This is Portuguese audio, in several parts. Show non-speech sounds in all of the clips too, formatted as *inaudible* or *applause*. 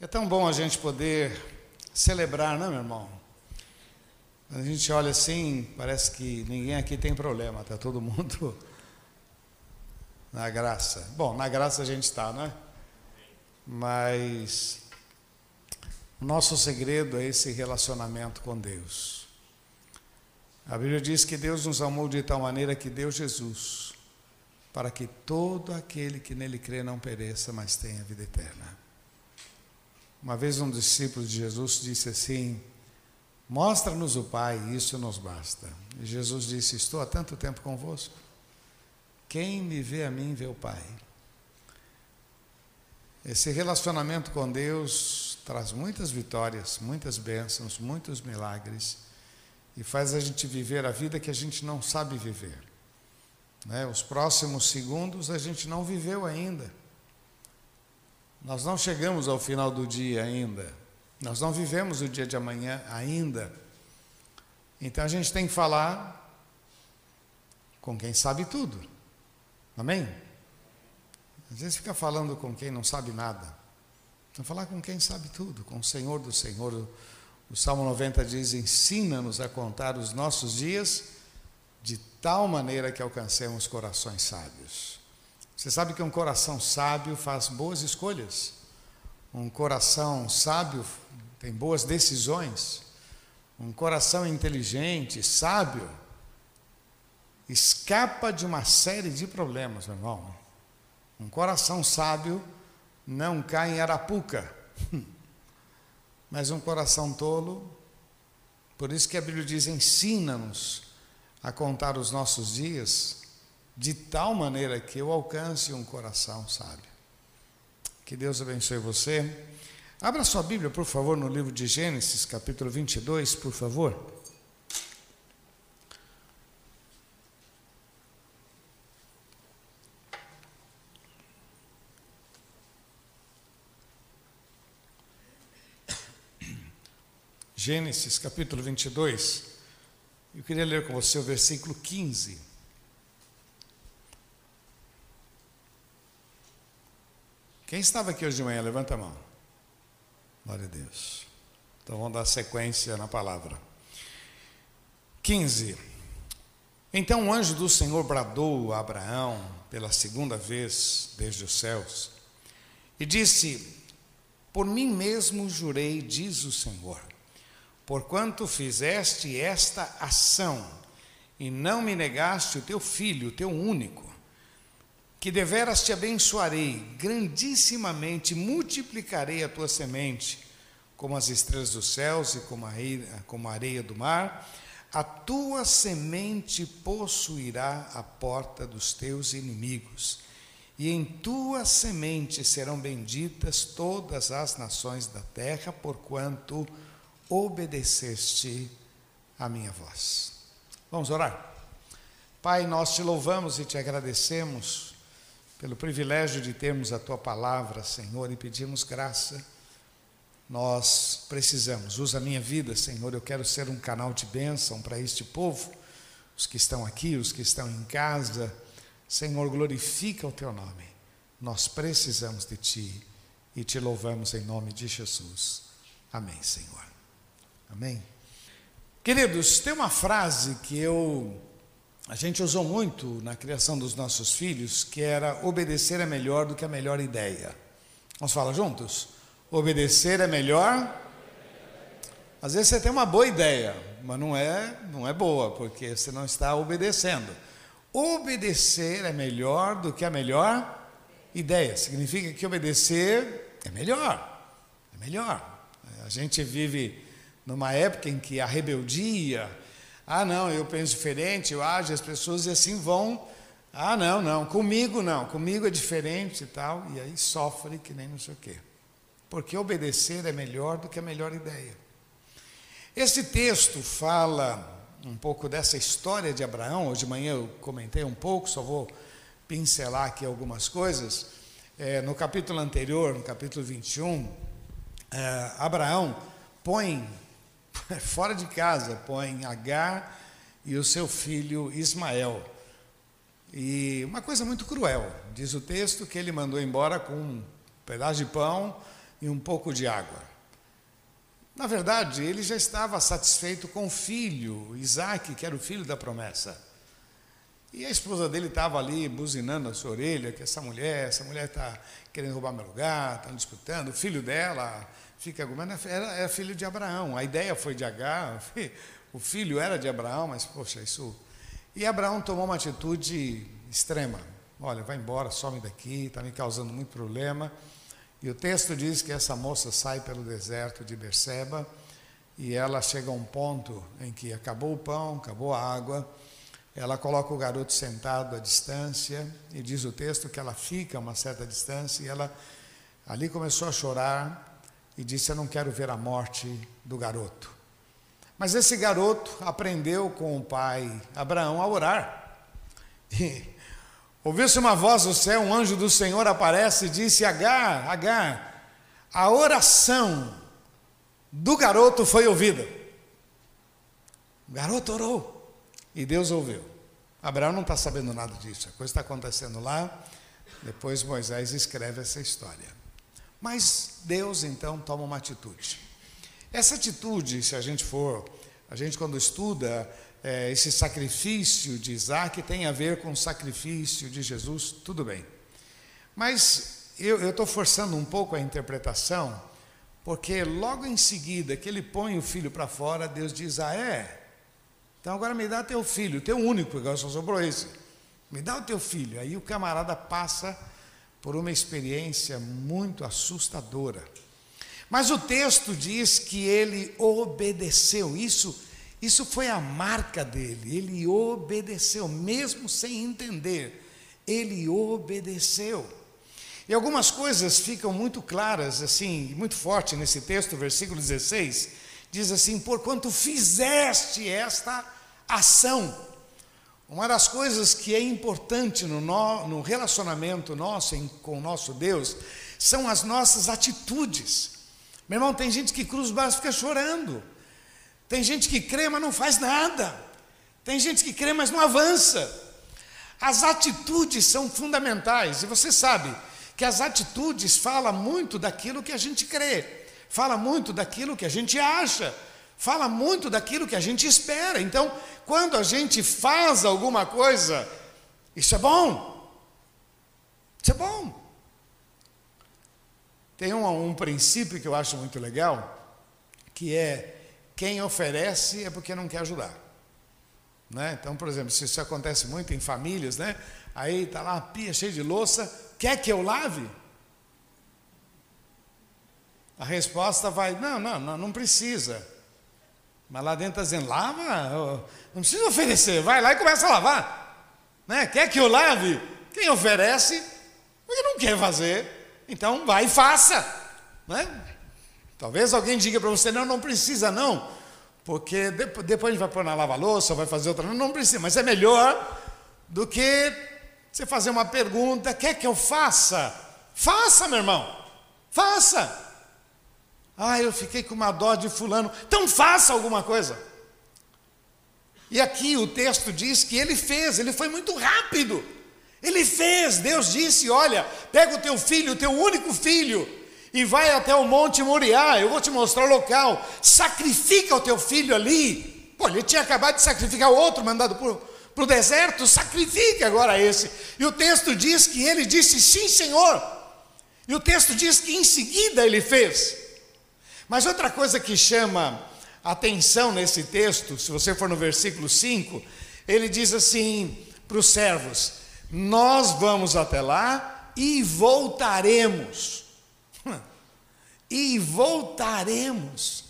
É tão bom a gente poder celebrar, não, meu irmão? A gente olha assim, parece que ninguém aqui tem problema, está todo mundo *laughs* na graça. Bom, na graça a gente está, né? Mas o nosso segredo é esse relacionamento com Deus. A Bíblia diz que Deus nos amou de tal maneira que deu Jesus, para que todo aquele que nele crê não pereça, mas tenha vida eterna. Uma vez um discípulo de Jesus disse assim: Mostra-nos o Pai, isso nos basta. E Jesus disse: Estou há tanto tempo convosco. Quem me vê a mim, vê o Pai. Esse relacionamento com Deus traz muitas vitórias, muitas bênçãos, muitos milagres e faz a gente viver a vida que a gente não sabe viver. Né? Os próximos segundos a gente não viveu ainda. Nós não chegamos ao final do dia ainda. Nós não vivemos o dia de amanhã ainda. Então a gente tem que falar com quem sabe tudo. Amém? Às vezes fica falando com quem não sabe nada. Então falar com quem sabe tudo, com o Senhor do Senhor. O Salmo 90 diz: Ensina-nos a contar os nossos dias de tal maneira que alcancemos corações sábios. Você sabe que um coração sábio faz boas escolhas. Um coração sábio tem boas decisões. Um coração inteligente, sábio, escapa de uma série de problemas, meu irmão. Um coração sábio não cai em arapuca. *laughs* Mas um coração tolo, por isso que a Bíblia diz: ensina-nos a contar os nossos dias de tal maneira que eu alcance um coração sábio. Que Deus abençoe você. Abra sua Bíblia, por favor, no livro de Gênesis, capítulo 22, por favor. Gênesis capítulo 22. Eu queria ler com você o versículo 15. Quem estava aqui hoje de manhã? Levanta a mão. Glória a Deus. Então vamos dar sequência na palavra. 15. Então o anjo do Senhor bradou a Abraão pela segunda vez desde os céus e disse: Por mim mesmo jurei, diz o Senhor, porquanto fizeste esta ação e não me negaste o teu filho, o teu único que deveras te abençoarei, grandissimamente multiplicarei a tua semente, como as estrelas dos céus e como a areia, como a areia do mar. A tua semente possuirá a porta dos teus inimigos, e em tua semente serão benditas todas as nações da terra, porquanto obedeceste a minha voz. Vamos orar? Pai, nós te louvamos e te agradecemos pelo privilégio de termos a tua palavra, Senhor, e pedimos graça. Nós precisamos, usa a minha vida, Senhor. Eu quero ser um canal de bênção para este povo, os que estão aqui, os que estão em casa. Senhor, glorifica o teu nome. Nós precisamos de ti e te louvamos em nome de Jesus. Amém, Senhor. Amém. Queridos, tem uma frase que eu a gente usou muito na criação dos nossos filhos, que era obedecer é melhor do que a melhor ideia. Vamos falar juntos? Obedecer é melhor. Às vezes você tem uma boa ideia, mas não é, não é boa, porque você não está obedecendo. Obedecer é melhor do que a melhor ideia. Significa que obedecer é melhor. É melhor. A gente vive numa época em que a rebeldia, ah, não, eu penso diferente, eu ajo, as pessoas e assim vão. Ah, não, não, comigo não, comigo é diferente e tal. E aí sofre que nem não sei o quê. Porque obedecer é melhor do que a melhor ideia. Esse texto fala um pouco dessa história de Abraão. Hoje de manhã eu comentei um pouco, só vou pincelar aqui algumas coisas. É, no capítulo anterior, no capítulo 21, é, Abraão põe *laughs* fora de casa, põe Agar e o seu filho Ismael. E uma coisa muito cruel, diz o texto que ele mandou embora com um pedaço de pão e um pouco de água. Na verdade, ele já estava satisfeito com o filho, Isaac, que era o filho da promessa. E a esposa dele estava ali buzinando a sua orelha, que essa mulher, essa mulher está querendo roubar meu lugar, estão disputando. O filho dela fica argumentando, era, era filho de Abraão. A ideia foi de Agar, *laughs* o filho era de Abraão, mas poxa, isso. E Abraão tomou uma atitude extrema. Olha, vai embora, some daqui, está me causando muito problema. E o texto diz que essa moça sai pelo deserto de Berseba e ela chega a um ponto em que acabou o pão, acabou a água. Ela coloca o garoto sentado à distância e diz o texto que ela fica a uma certa distância e ela ali começou a chorar e disse: Eu não quero ver a morte do garoto. Mas esse garoto aprendeu com o pai Abraão a orar. Ouviu-se uma voz do céu, um anjo do Senhor aparece e disse: Agar, Agar, a oração do garoto foi ouvida. O garoto orou e Deus ouviu. Abraão não está sabendo nada disso, a coisa está acontecendo lá. Depois Moisés escreve essa história. Mas Deus então toma uma atitude. Essa atitude, se a gente for, a gente quando estuda é, esse sacrifício de Isaac tem a ver com o sacrifício de Jesus, tudo bem. Mas eu estou forçando um pouco a interpretação, porque logo em seguida que ele põe o filho para fora, Deus diz: Ah, é? Então agora me dá teu filho, teu único, porque só sobrou esse. Me dá o teu filho. Aí o camarada passa por uma experiência muito assustadora. Mas o texto diz que ele obedeceu. Isso isso foi a marca dele. Ele obedeceu, mesmo sem entender. Ele obedeceu. E algumas coisas ficam muito claras, assim, muito forte nesse texto, versículo 16. Diz assim: Porquanto fizeste esta ação. Uma das coisas que é importante no, no relacionamento nosso em, com o nosso Deus são as nossas atitudes. Meu irmão, tem gente que cruza os braços e fica chorando. Tem gente que crê, mas não faz nada. Tem gente que crê, mas não avança. As atitudes são fundamentais, e você sabe que as atitudes falam muito daquilo que a gente crê, fala muito daquilo que a gente acha, fala muito daquilo que a gente espera. Então, quando a gente faz alguma coisa, isso é bom. Isso é bom. Tem um, um princípio que eu acho muito legal, que é quem oferece é porque não quer ajudar. Né? Então, por exemplo, se isso acontece muito em famílias, né? aí está lá uma pia cheia de louça, quer que eu lave? A resposta vai, não, não, não, não precisa. Mas lá dentro está dizendo, lava, não precisa oferecer, vai lá e começa a lavar. Né? Quer que eu lave? Quem oferece, porque não quer fazer, então vai e faça. Né? Talvez alguém diga para você, não, não precisa não, porque depois a gente vai pôr na lava-louça, vai fazer outra, não, não precisa, mas é melhor do que você fazer uma pergunta, quer que eu faça? Faça, meu irmão, faça. Ah, eu fiquei com uma dó de fulano, então faça alguma coisa. E aqui o texto diz que ele fez, ele foi muito rápido. Ele fez, Deus disse: Olha, pega o teu filho, o teu único filho, e vai até o Monte Moriá, eu vou te mostrar o local, sacrifica o teu filho ali. Pô, ele tinha acabado de sacrificar outro mandado para o deserto, sacrifique agora esse. E o texto diz que ele disse sim, Senhor. E o texto diz que em seguida ele fez. Mas outra coisa que chama atenção nesse texto, se você for no versículo 5, ele diz assim para os servos: Nós vamos até lá e voltaremos *laughs* e voltaremos.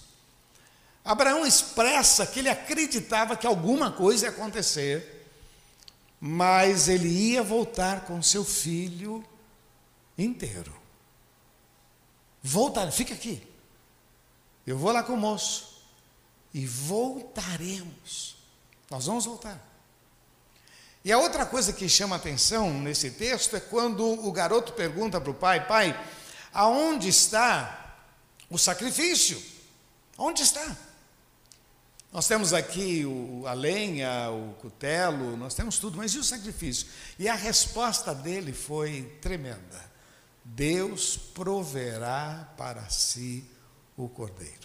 Abraão expressa que ele acreditava que alguma coisa ia acontecer, mas ele ia voltar com seu filho inteiro. Voltar, fica aqui. Eu vou lá com o moço e voltaremos. Nós vamos voltar. E a outra coisa que chama atenção nesse texto é quando o garoto pergunta para o pai: Pai, aonde está o sacrifício. Onde está? Nós temos aqui o, a lenha, o cutelo, nós temos tudo, mas e o sacrifício? E a resposta dele foi tremenda. Deus proverá para si o cordeiro.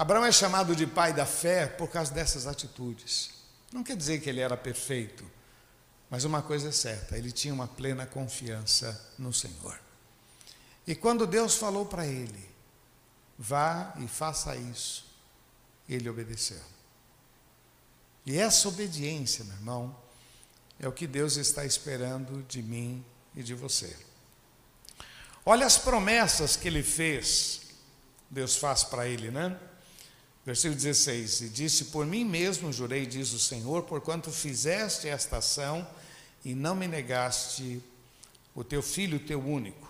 Abraão é chamado de pai da fé por causa dessas atitudes. Não quer dizer que ele era perfeito, mas uma coisa é certa, ele tinha uma plena confiança no Senhor. E quando Deus falou para ele, vá e faça isso, ele obedeceu. E essa obediência, meu irmão, é o que Deus está esperando de mim e de você. Olha as promessas que ele fez, Deus faz para ele, né? Versículo 16: E disse: Por mim mesmo jurei, diz o Senhor, porquanto fizeste esta ação e não me negaste o teu filho, o teu único,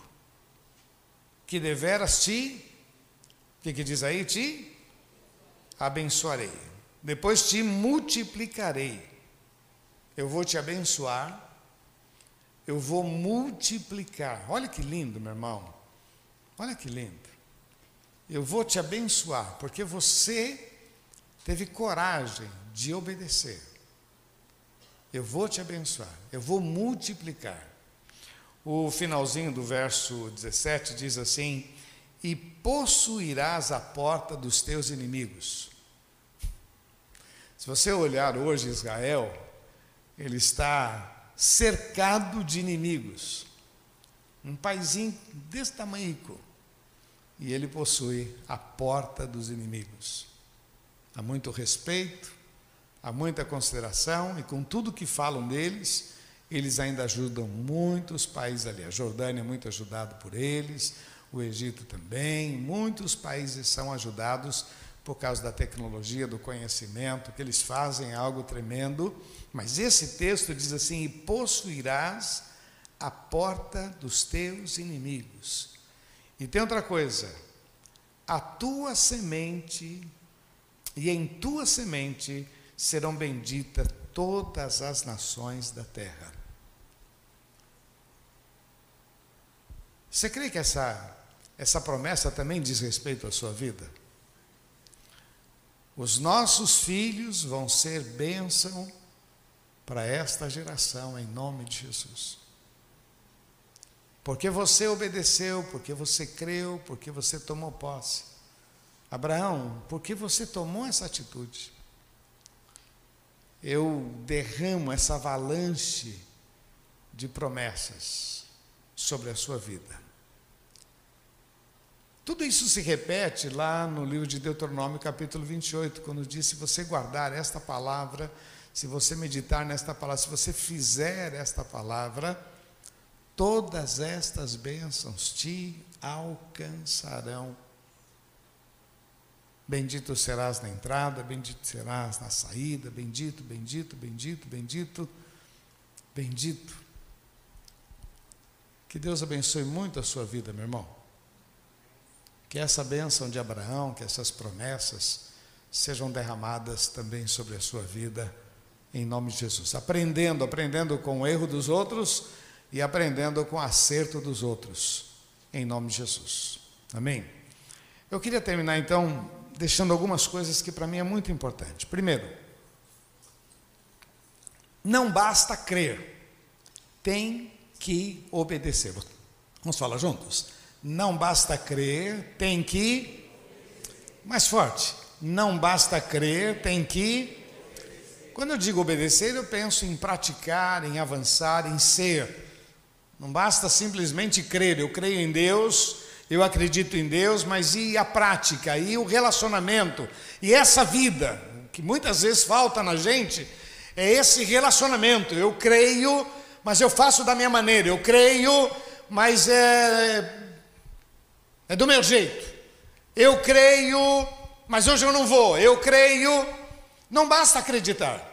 que deveras te, o que, que diz aí? Te abençoarei, depois te multiplicarei. Eu vou te abençoar eu vou multiplicar. Olha que lindo, meu irmão. Olha que lindo. Eu vou te abençoar, porque você teve coragem de obedecer. Eu vou te abençoar, eu vou multiplicar. O finalzinho do verso 17 diz assim: E possuirás a porta dos teus inimigos. Se você olhar hoje Israel, ele está cercado de inimigos. Um paizinho desse tamanho. E ele possui a porta dos inimigos. Há muito respeito, há muita consideração, e com tudo que falam deles, eles ainda ajudam muitos países ali. A Jordânia é muito ajudado por eles, o Egito também, muitos países são ajudados por causa da tecnologia, do conhecimento, que eles fazem algo tremendo. Mas esse texto diz assim: E possuirás a porta dos teus inimigos. E tem outra coisa: a tua semente, e em tua semente serão benditas todas as nações da terra. Você crê que essa, essa promessa também diz respeito à sua vida? Os nossos filhos vão ser bênção para esta geração, em nome de Jesus. Porque você obedeceu, porque você creu, porque você tomou posse. Abraão, porque você tomou essa atitude. Eu derramo essa avalanche de promessas sobre a sua vida. Tudo isso se repete lá no livro de Deuteronômio, capítulo 28, quando diz: se você guardar esta palavra, se você meditar nesta palavra, se você fizer esta palavra, todas estas bênçãos te alcançarão. Bendito serás na entrada, bendito serás na saída, bendito, bendito, bendito, bendito, bendito. Que Deus abençoe muito a sua vida, meu irmão. Que essa bênção de Abraão, que essas promessas sejam derramadas também sobre a sua vida em nome de Jesus. Aprendendo, aprendendo com o erro dos outros e aprendendo com o acerto dos outros, em nome de Jesus. Amém? Eu queria terminar então deixando algumas coisas que para mim é muito importante. Primeiro, não basta crer, tem que obedecer. Vamos falar juntos? Não basta crer, tem que. Mais forte. Não basta crer, tem que quando eu digo obedecer, eu penso em praticar, em avançar, em ser. Não basta simplesmente crer, eu creio em Deus, eu acredito em Deus, mas e a prática, e o relacionamento, e essa vida, que muitas vezes falta na gente, é esse relacionamento. Eu creio, mas eu faço da minha maneira, eu creio, mas é, é do meu jeito. Eu creio, mas hoje eu não vou. Eu creio, não basta acreditar.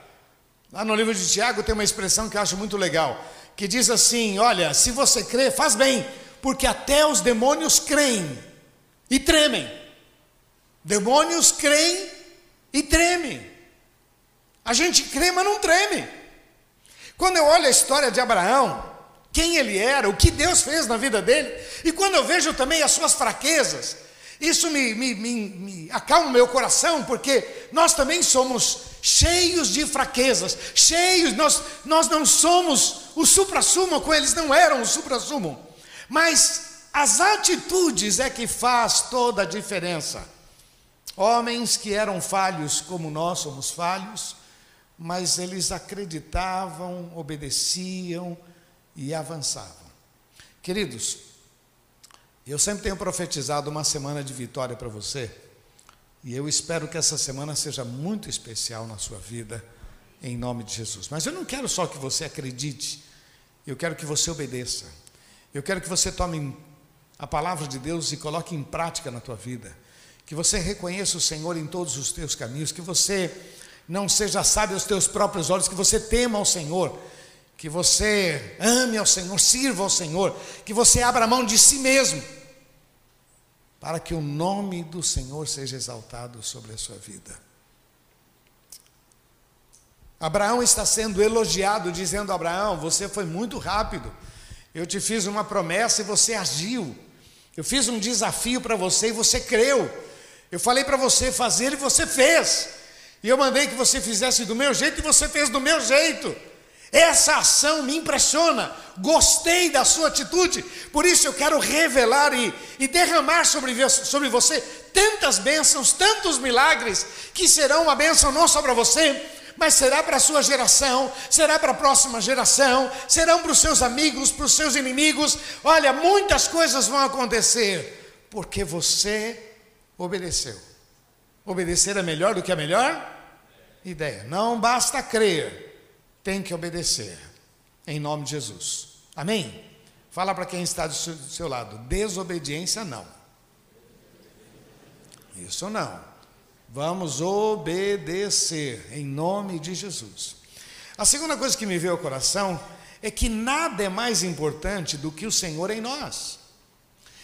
Lá no livro de Tiago tem uma expressão que eu acho muito legal, que diz assim: Olha, se você crê, faz bem, porque até os demônios creem e tremem. Demônios creem e tremem. A gente crê, mas não treme. Quando eu olho a história de Abraão, quem ele era, o que Deus fez na vida dele, e quando eu vejo também as suas fraquezas, isso me, me, me, me acalma o meu coração, porque nós também somos cheios de fraquezas, cheios, nós, nós não somos o supra-sumo, com eles não eram o supra-sumo. Mas as atitudes é que faz toda a diferença. Homens que eram falhos como nós somos falhos, mas eles acreditavam, obedeciam e avançavam. Queridos, eu sempre tenho profetizado uma semana de vitória para você, e eu espero que essa semana seja muito especial na sua vida, em nome de Jesus. Mas eu não quero só que você acredite, eu quero que você obedeça. Eu quero que você tome a palavra de Deus e coloque em prática na tua vida que você reconheça o Senhor em todos os teus caminhos, que você não seja sábio aos teus próprios olhos, que você tema ao Senhor, que você ame ao Senhor, sirva ao Senhor, que você abra mão de si mesmo, para que o nome do Senhor seja exaltado sobre a sua vida. Abraão está sendo elogiado, dizendo: Abraão, você foi muito rápido. Eu te fiz uma promessa e você agiu. Eu fiz um desafio para você e você creu. Eu falei para você fazer e você fez. E eu mandei que você fizesse do meu jeito e você fez do meu jeito. Essa ação me impressiona. Gostei da sua atitude. Por isso eu quero revelar e, e derramar sobre, sobre você tantas bênçãos, tantos milagres, que serão uma bênção não só para você, mas será para a sua geração, será para a próxima geração, serão para os seus amigos, para os seus inimigos. Olha, muitas coisas vão acontecer, porque você obedeceu. Obedecer é melhor do que a melhor ideia. Não basta crer, tem que obedecer. Em nome de Jesus. Amém? Fala para quem está do seu lado: desobediência não. Isso não. Vamos obedecer em nome de Jesus. A segunda coisa que me veio ao coração é que nada é mais importante do que o Senhor em nós.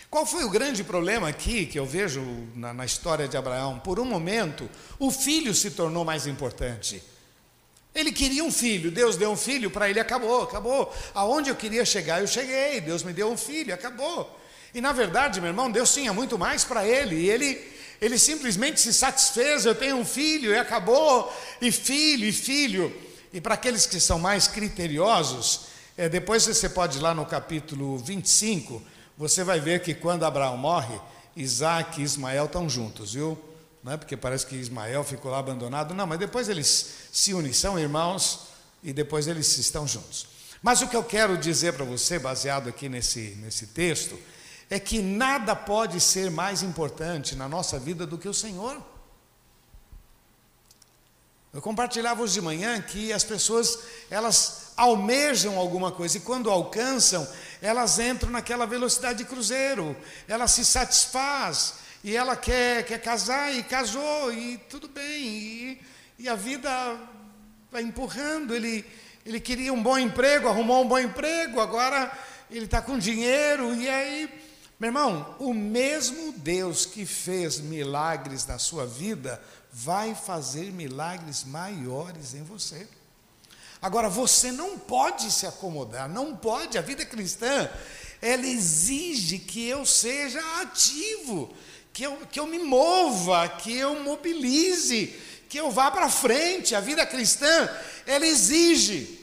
Qual foi o grande problema aqui que eu vejo na, na, história de Abraão? Por um momento, o filho se tornou mais importante. Ele queria um filho, Deus deu um filho para ele, acabou, acabou. Aonde eu queria chegar, eu cheguei, Deus me deu um filho, acabou. E na verdade, meu irmão, Deus tinha muito mais para ele, e ele, ele simplesmente se satisfez, eu tenho um filho, e acabou, e filho, e filho. E para aqueles que são mais criteriosos, é, depois você pode ir lá no capítulo 25 você vai ver que quando Abraão morre, Isaac e Ismael estão juntos, viu? Não é porque parece que Ismael ficou lá abandonado, não, mas depois eles se unem, são irmãos e depois eles estão juntos. Mas o que eu quero dizer para você, baseado aqui nesse, nesse texto, é que nada pode ser mais importante na nossa vida do que o Senhor. Eu compartilhava hoje de manhã que as pessoas, elas almejam alguma coisa e quando alcançam, elas entram naquela velocidade de cruzeiro, ela se satisfaz e ela quer, quer casar e casou e tudo bem, e, e a vida vai empurrando. Ele, ele queria um bom emprego, arrumou um bom emprego, agora ele está com dinheiro, e aí, meu irmão, o mesmo Deus que fez milagres na sua vida vai fazer milagres maiores em você. Agora, você não pode se acomodar, não pode. A vida cristã, ela exige que eu seja ativo, que eu, que eu me mova, que eu mobilize, que eu vá para frente. A vida cristã, ela exige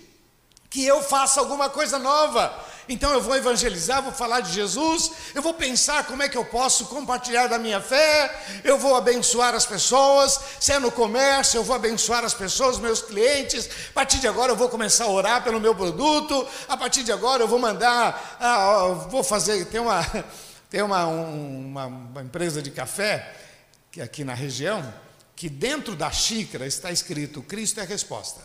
que eu faça alguma coisa nova. Então eu vou evangelizar, vou falar de Jesus, eu vou pensar como é que eu posso compartilhar da minha fé, eu vou abençoar as pessoas, se é no comércio, eu vou abençoar as pessoas, meus clientes. A partir de agora eu vou começar a orar pelo meu produto, a partir de agora eu vou mandar, ah, vou fazer, tem uma, tem uma, uma, uma empresa de café que aqui na região, que dentro da xícara está escrito Cristo é a resposta.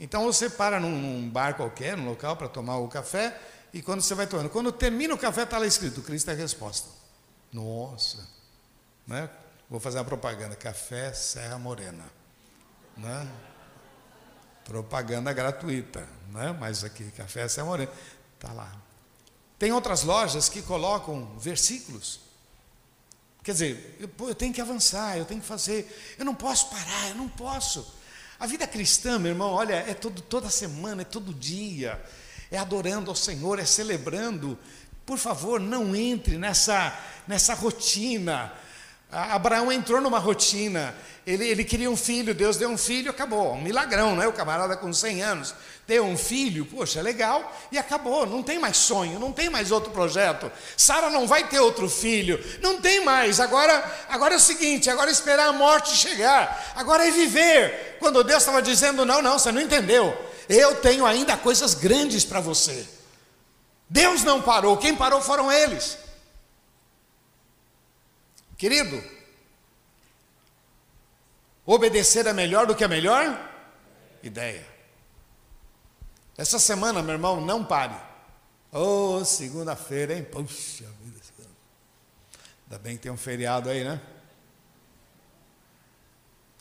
Então você para num, num bar qualquer, num local para tomar o café, e quando você vai tomando, quando termina o café, está lá escrito: Cristo é a resposta. Nossa, né? Vou fazer uma propaganda: Café Serra Morena. Né? Propaganda gratuita, né? mas aqui, Café Serra Morena, está lá. Tem outras lojas que colocam versículos. Quer dizer, eu, eu tenho que avançar, eu tenho que fazer, eu não posso parar, eu não posso. A vida cristã, meu irmão, olha, é todo, toda semana, é todo dia, é adorando ao Senhor, é celebrando. Por favor, não entre nessa, nessa rotina. Abraão entrou numa rotina, ele, ele queria um filho, Deus deu um filho, acabou. Um milagrão, né? O camarada com 100 anos deu um filho, poxa, legal, e acabou. Não tem mais sonho, não tem mais outro projeto. Sara não vai ter outro filho, não tem mais. Agora, agora é o seguinte: agora é esperar a morte chegar, agora é viver. Quando Deus estava dizendo, não, não, você não entendeu. Eu tenho ainda coisas grandes para você. Deus não parou, quem parou foram eles. Querido, obedecer é melhor do que a melhor ideia. Essa semana, meu irmão, não pare. Ô, oh, segunda-feira, hein? Puxa vida. Ainda bem que tem um feriado aí, né?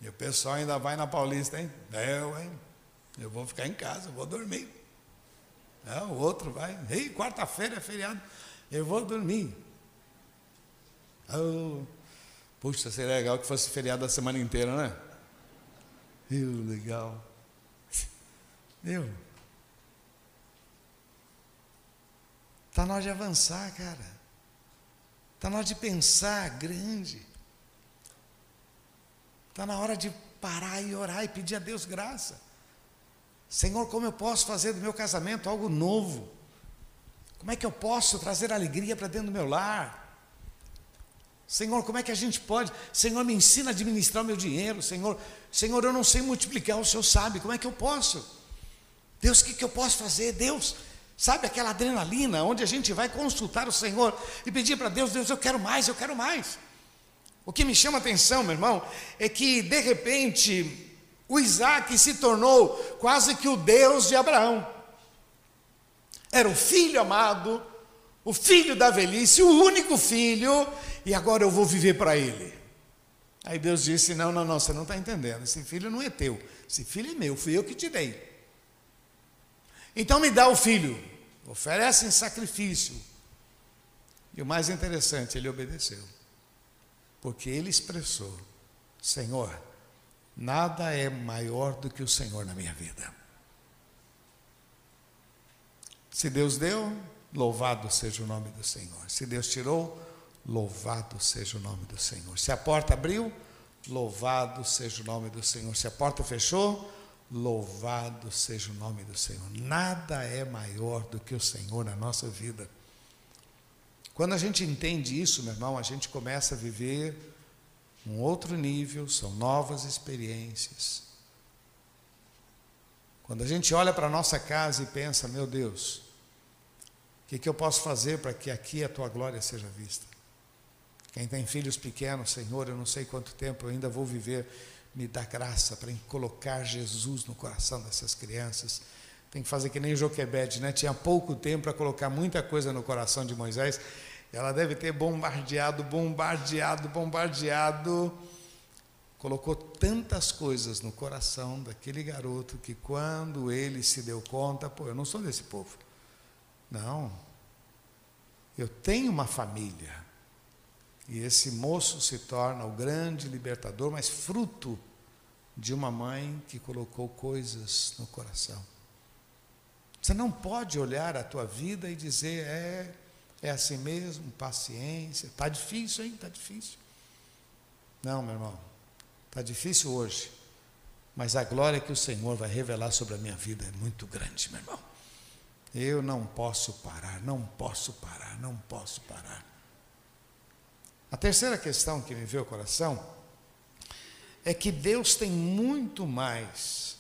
E o pessoal ainda vai na Paulista, hein? Eu, hein? Eu vou ficar em casa, vou dormir. É, o outro vai. Ei, quarta-feira é feriado. Eu vou dormir. Oh, puxa, seria legal que fosse feriado a semana inteira, né? Eu, legal. Meu. Está na hora de avançar, cara. Está na hora de pensar grande. Está na hora de parar e orar e pedir a Deus graça. Senhor, como eu posso fazer do meu casamento algo novo? Como é que eu posso trazer alegria para dentro do meu lar? Senhor, como é que a gente pode? Senhor, me ensina a administrar o meu dinheiro. Senhor, Senhor, eu não sei multiplicar, o Senhor sabe. Como é que eu posso? Deus, o que, que eu posso fazer? Deus, sabe aquela adrenalina onde a gente vai consultar o Senhor e pedir para Deus: Deus, eu quero mais, eu quero mais. O que me chama a atenção, meu irmão, é que de repente o Isaac se tornou quase que o Deus de Abraão. Era o filho amado, o filho da velhice, o único filho, e agora eu vou viver para ele. Aí Deus disse: Não, não, não, você não está entendendo. Esse filho não é teu, esse filho é meu, fui eu que te dei. Então me dá o filho, oferece em sacrifício. E o mais interessante, ele obedeceu, porque ele expressou: Senhor, nada é maior do que o Senhor na minha vida. Se Deus deu, louvado seja o nome do Senhor. Se Deus tirou, louvado seja o nome do Senhor. Se a porta abriu, louvado seja o nome do Senhor. Se a porta fechou, louvado seja o nome do Senhor. Nada é maior do que o Senhor na nossa vida. Quando a gente entende isso, meu irmão, a gente começa a viver um outro nível, são novas experiências. Quando a gente olha para a nossa casa e pensa, meu Deus, o que, que eu posso fazer para que aqui a tua glória seja vista? Quem tem filhos pequenos, Senhor, eu não sei quanto tempo eu ainda vou viver, me dá graça para colocar Jesus no coração dessas crianças. Tem que fazer que nem Joquebede, né? Tinha pouco tempo para colocar muita coisa no coração de Moisés. Ela deve ter bombardeado, bombardeado, bombardeado. Colocou tantas coisas no coração daquele garoto que quando ele se deu conta, pô, eu não sou desse povo. Não. Eu tenho uma família. E esse moço se torna o grande libertador, mas fruto de uma mãe que colocou coisas no coração. Você não pode olhar a tua vida e dizer, é, é assim mesmo, paciência, está difícil, hein? Está difícil. Não, meu irmão, está difícil hoje, mas a glória que o Senhor vai revelar sobre a minha vida é muito grande, meu irmão. Eu não posso parar, não posso parar, não posso parar. A terceira questão que me veio ao coração é que Deus tem muito mais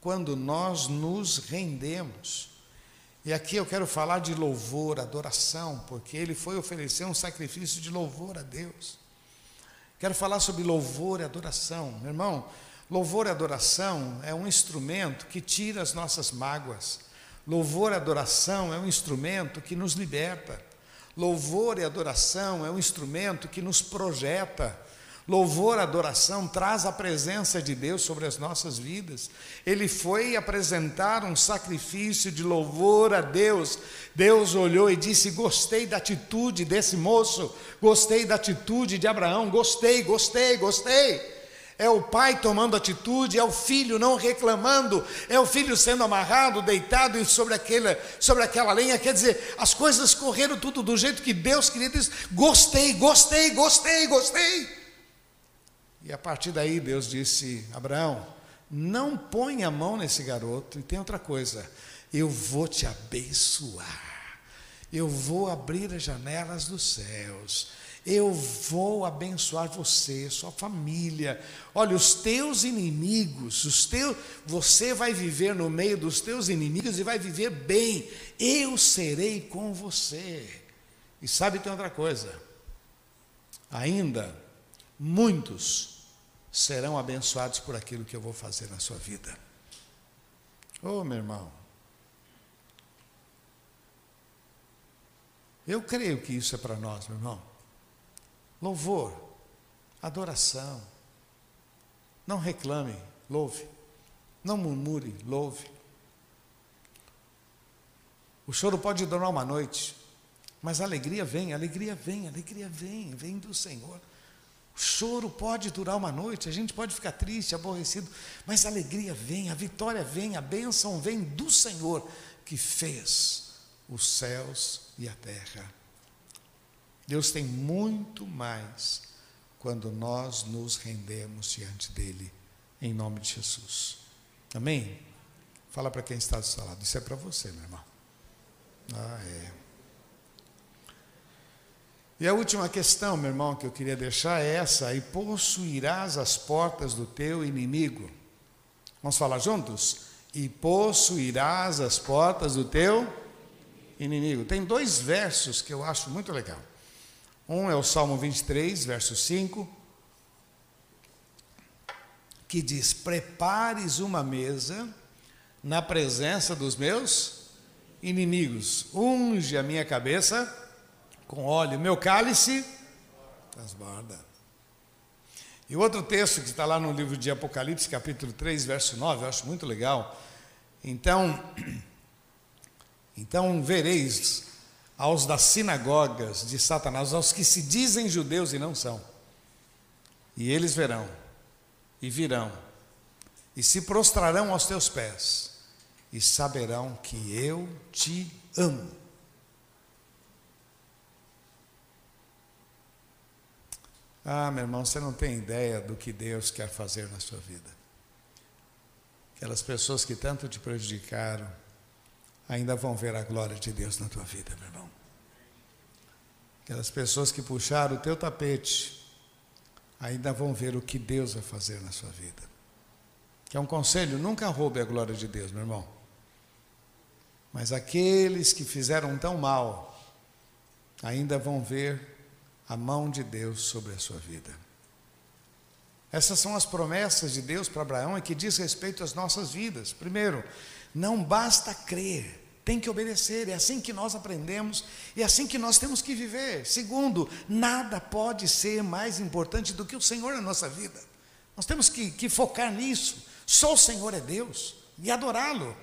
quando nós nos rendemos. E aqui eu quero falar de louvor, adoração, porque ele foi oferecer um sacrifício de louvor a Deus. Quero falar sobre louvor e adoração. Meu irmão, louvor e adoração é um instrumento que tira as nossas mágoas. Louvor e adoração é um instrumento que nos liberta. Louvor e adoração é um instrumento que nos projeta. Louvor, adoração traz a presença de Deus sobre as nossas vidas. Ele foi apresentar um sacrifício de louvor a Deus. Deus olhou e disse: Gostei da atitude desse moço, gostei da atitude de Abraão, gostei, gostei, gostei. É o pai tomando atitude, é o filho não reclamando, é o filho sendo amarrado, deitado sobre aquela, sobre aquela lenha. Quer dizer, as coisas correram tudo do jeito que Deus queria. Diz, gostei, gostei, gostei, gostei. E a partir daí Deus disse: Abraão, não põe a mão nesse garoto. E tem outra coisa: eu vou te abençoar, eu vou abrir as janelas dos céus eu vou abençoar você, sua família. Olha, os teus inimigos, os teus, você vai viver no meio dos teus inimigos e vai viver bem. Eu serei com você. E sabe tem outra coisa? Ainda muitos serão abençoados por aquilo que eu vou fazer na sua vida. Oh, meu irmão. Eu creio que isso é para nós, meu irmão. Louvor, adoração. Não reclame, louve. Não murmure, louve. O choro pode durar uma noite, mas a alegria vem, a alegria vem, a alegria vem, vem do Senhor. O choro pode durar uma noite, a gente pode ficar triste, aborrecido, mas a alegria vem, a vitória vem, a bênção vem do Senhor que fez os céus e a terra. Deus tem muito mais quando nós nos rendemos diante dele, em nome de Jesus. Amém? Fala para quem está do seu lado, isso é para você, meu irmão. Ah, é. E a última questão, meu irmão, que eu queria deixar é essa: e possuirás as portas do teu inimigo. Vamos falar juntos? E possuirás as portas do teu inimigo. Tem dois versos que eu acho muito legal. Um é o Salmo 23, verso 5, que diz: Prepares uma mesa na presença dos meus inimigos, unge a minha cabeça com óleo, meu cálice transborda. E outro texto que está lá no livro de Apocalipse, capítulo 3, verso 9, eu acho muito legal. Então, *clears throat* então vereis aos das sinagogas de Satanás, aos que se dizem judeus e não são. E eles verão, e virão, e se prostrarão aos teus pés, e saberão que eu te amo. Ah, meu irmão, você não tem ideia do que Deus quer fazer na sua vida. Aquelas pessoas que tanto te prejudicaram, ainda vão ver a glória de Deus na tua vida, meu irmão. Aquelas pessoas que puxaram o teu tapete, ainda vão ver o que Deus vai fazer na sua vida. Que é um conselho, nunca roube a glória de Deus, meu irmão. Mas aqueles que fizeram tão mal, ainda vão ver a mão de Deus sobre a sua vida. Essas são as promessas de Deus para Abraão e que diz respeito às nossas vidas. Primeiro, não basta crer, tem que obedecer, é assim que nós aprendemos e é assim que nós temos que viver. Segundo, nada pode ser mais importante do que o Senhor na nossa vida. Nós temos que, que focar nisso. Só o Senhor é Deus e adorá-lo.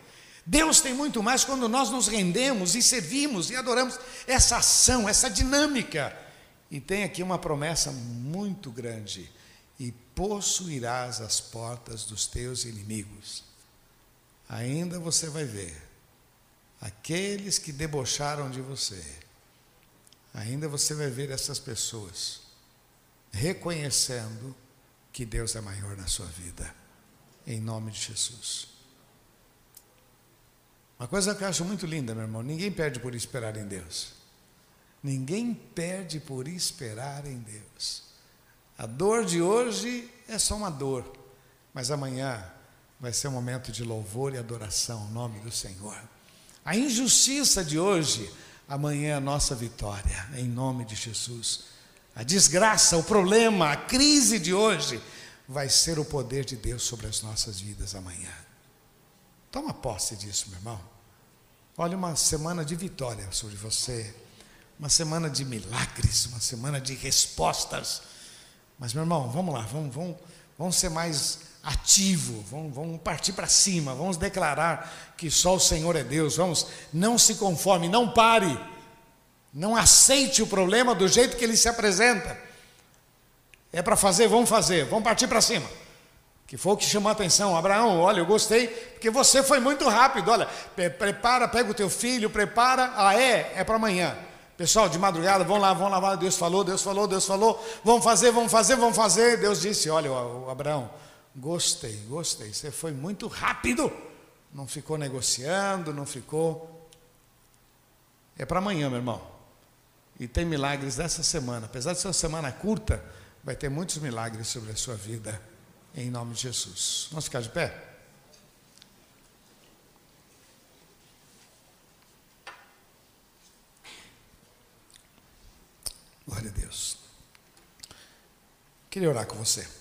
Deus tem muito mais quando nós nos rendemos e servimos e adoramos essa ação, essa dinâmica. E tem aqui uma promessa muito grande: e possuirás as portas dos teus inimigos ainda você vai ver aqueles que debocharam de você, ainda você vai ver essas pessoas reconhecendo que Deus é maior na sua vida, em nome de Jesus. Uma coisa que eu acho muito linda, meu irmão: ninguém perde por esperar em Deus. Ninguém perde por esperar em Deus. A dor de hoje é só uma dor, mas amanhã vai ser um momento de louvor e adoração ao nome do Senhor. A injustiça de hoje, amanhã é a nossa vitória, em nome de Jesus. A desgraça, o problema, a crise de hoje, vai ser o poder de Deus sobre as nossas vidas amanhã. Toma posse disso, meu irmão. Olha, uma semana de vitória sobre você, uma semana de milagres, uma semana de respostas. Mas, meu irmão, vamos lá, vamos, vamos, vamos ser mais ativo, vamos, vamos partir para cima, vamos declarar que só o Senhor é Deus, vamos, não se conforme, não pare, não aceite o problema do jeito que ele se apresenta. É para fazer, vamos fazer, vamos partir para cima. que foi o que chamou a atenção. Abraão, olha, eu gostei, porque você foi muito rápido. Olha, prepara, pega o teu filho, prepara. Ah, é? É para amanhã. Pessoal, de madrugada, vão lá, vão lá, Deus falou, Deus falou, Deus falou, vamos fazer, vamos fazer, vamos fazer. Deus disse: Olha, Abraão, gostei, gostei, você foi muito rápido. Não ficou negociando, não ficou. É para amanhã, meu irmão. E tem milagres dessa semana. Apesar de ser uma semana curta, vai ter muitos milagres sobre a sua vida em nome de Jesus. Vamos ficar de pé? Glória a Deus. Queria orar com você.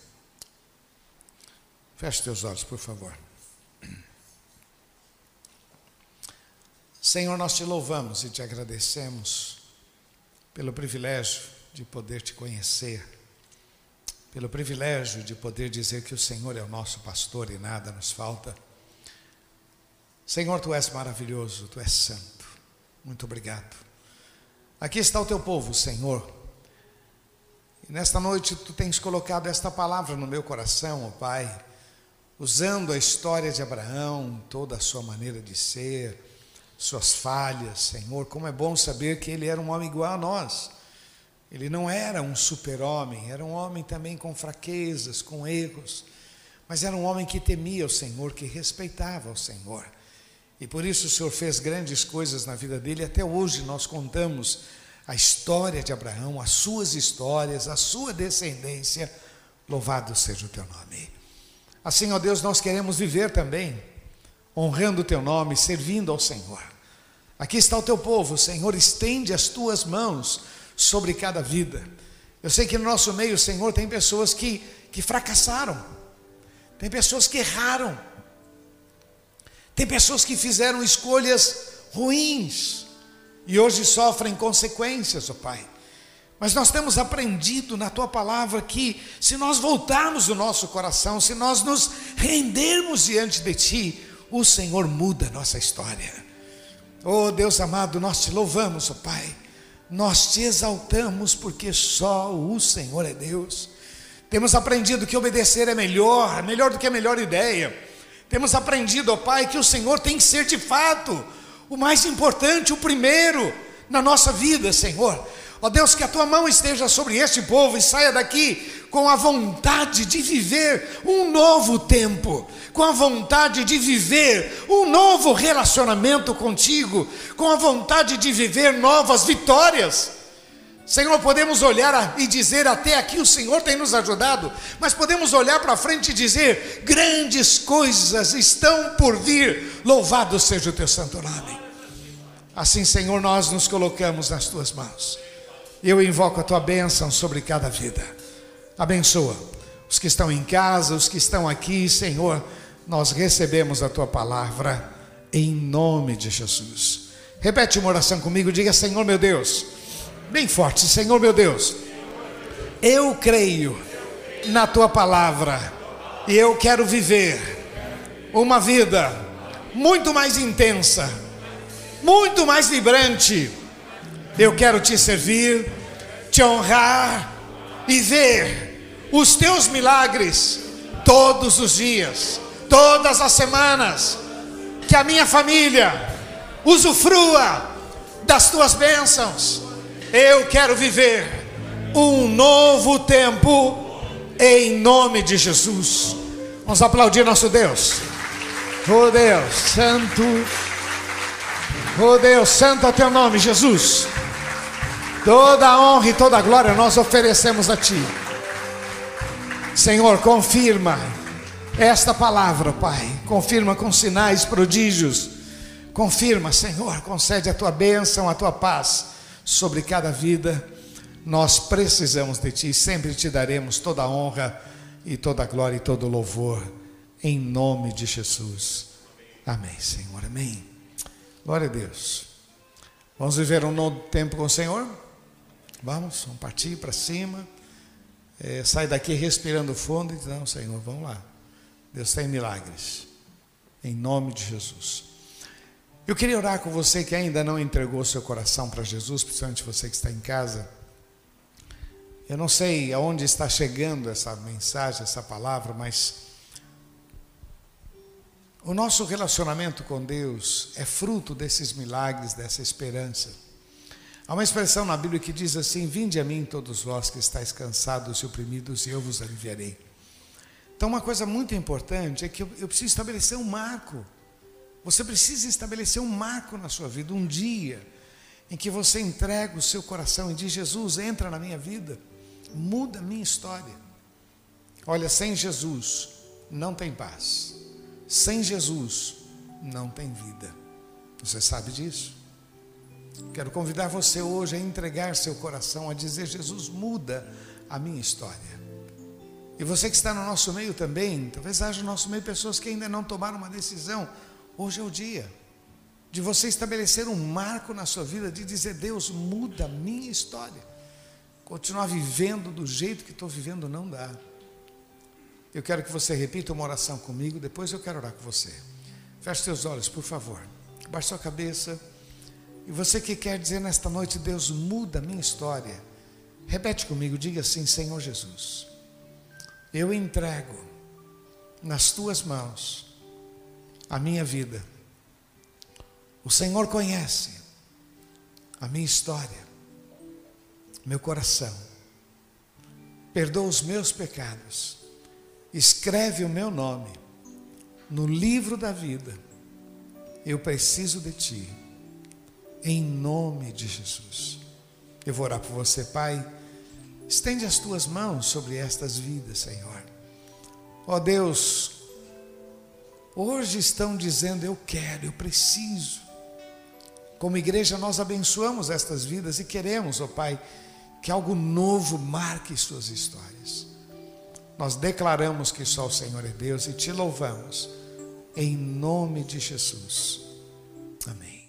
Feche teus olhos, por favor. Senhor, nós te louvamos e te agradecemos pelo privilégio de poder te conhecer pelo privilégio de poder dizer que o Senhor é o nosso pastor e nada nos falta. Senhor, tu és maravilhoso, tu és santo. Muito obrigado. Aqui está o teu povo, Senhor. E nesta noite tu tens colocado esta palavra no meu coração, ó Pai, usando a história de Abraão, toda a sua maneira de ser, suas falhas, Senhor. Como é bom saber que ele era um homem igual a nós ele não era um super-homem, era um homem também com fraquezas, com erros, mas era um homem que temia o Senhor, que respeitava o Senhor. E por isso o Senhor fez grandes coisas na vida dele. Até hoje nós contamos a história de Abraão, as suas histórias, a sua descendência. Louvado seja o teu nome. Assim, ó Deus, nós queremos viver também, honrando o teu nome, servindo ao Senhor. Aqui está o teu povo, Senhor, estende as tuas mãos sobre cada vida. Eu sei que no nosso meio, Senhor, tem pessoas que, que fracassaram, tem pessoas que erraram, tem pessoas que fizeram escolhas ruins e hoje sofrem consequências, ó Pai. Mas nós temos aprendido na tua palavra que, se nós voltarmos o nosso coração, se nós nos rendermos diante de ti, o Senhor muda a nossa história. Oh Deus amado, nós te louvamos, oh Pai nós te exaltamos porque só o Senhor é Deus. Temos aprendido que obedecer é melhor, melhor do que a melhor ideia. Temos aprendido, ó Pai, que o Senhor tem que ser de fato o mais importante, o primeiro na nossa vida, Senhor. Ó Deus, que a tua mão esteja sobre este povo e saia daqui com a vontade de viver um novo tempo, com a vontade de viver um novo relacionamento contigo, com a vontade de viver novas vitórias. Senhor, podemos olhar e dizer até aqui o Senhor tem nos ajudado, mas podemos olhar para frente e dizer: grandes coisas estão por vir, louvado seja o teu santo nome. Assim, Senhor, nós nos colocamos nas tuas mãos. Eu invoco a tua bênção sobre cada vida. Abençoa os que estão em casa, os que estão aqui, Senhor. Nós recebemos a tua palavra em nome de Jesus. Repete uma oração comigo, diga: Senhor meu Deus, bem forte, Senhor meu Deus, eu creio na tua palavra e eu quero viver uma vida muito mais intensa, muito mais vibrante. Eu quero te servir, te honrar e ver os teus milagres todos os dias, todas as semanas, que a minha família usufrua das tuas bênçãos. Eu quero viver um novo tempo em nome de Jesus. Vamos aplaudir nosso Deus. Oh Deus, santo. Oh Deus, santo é teu nome, Jesus. Toda a honra e toda a glória nós oferecemos a ti. Senhor, confirma esta palavra, Pai. Confirma com sinais, prodígios. Confirma, Senhor, concede a tua bênção, a tua paz sobre cada vida. Nós precisamos de Ti, sempre te daremos toda a honra e toda a glória e todo o louvor, em nome de Jesus. Amém, Senhor, amém. Glória a Deus. Vamos viver um novo tempo com o Senhor? Vamos, vamos partir para cima é, sai daqui respirando fundo e diz: Não, Senhor, vamos lá. Deus tem milagres. Em nome de Jesus. Eu queria orar com você que ainda não entregou seu coração para Jesus, principalmente você que está em casa. Eu não sei aonde está chegando essa mensagem, essa palavra, mas O nosso relacionamento com Deus é fruto desses milagres, dessa esperança. Há uma expressão na Bíblia que diz assim: Vinde a mim, todos vós que estáis cansados e oprimidos, e eu vos aliviarei. Então, uma coisa muito importante é que eu, eu preciso estabelecer um marco. Você precisa estabelecer um marco na sua vida, um dia em que você entrega o seu coração e diz: Jesus, entra na minha vida, muda a minha história. Olha, sem Jesus não tem paz. Sem Jesus não tem vida. Você sabe disso? Quero convidar você hoje a entregar seu coração, a dizer: Jesus, muda a minha história. E você que está no nosso meio também, talvez haja no nosso meio pessoas que ainda não tomaram uma decisão. Hoje é o dia de você estabelecer um marco na sua vida, de dizer: Deus, muda a minha história. Continuar vivendo do jeito que estou vivendo não dá. Eu quero que você repita uma oração comigo, depois eu quero orar com você. Feche seus olhos, por favor. Baixe sua cabeça. E você que quer dizer nesta noite, Deus muda a minha história. Repete comigo, diga assim: Senhor Jesus, eu entrego nas tuas mãos a minha vida. O Senhor conhece a minha história, meu coração. Perdoa os meus pecados escreve o meu nome no livro da vida. Eu preciso de ti, em nome de Jesus. Eu vou orar por você, Pai. Estende as tuas mãos sobre estas vidas, Senhor. Ó Deus, hoje estão dizendo: Eu quero, eu preciso. Como igreja, nós abençoamos estas vidas e queremos, ó Pai, que algo novo marque suas histórias. Nós declaramos que só o Senhor é Deus e te louvamos, em nome de Jesus. Amém.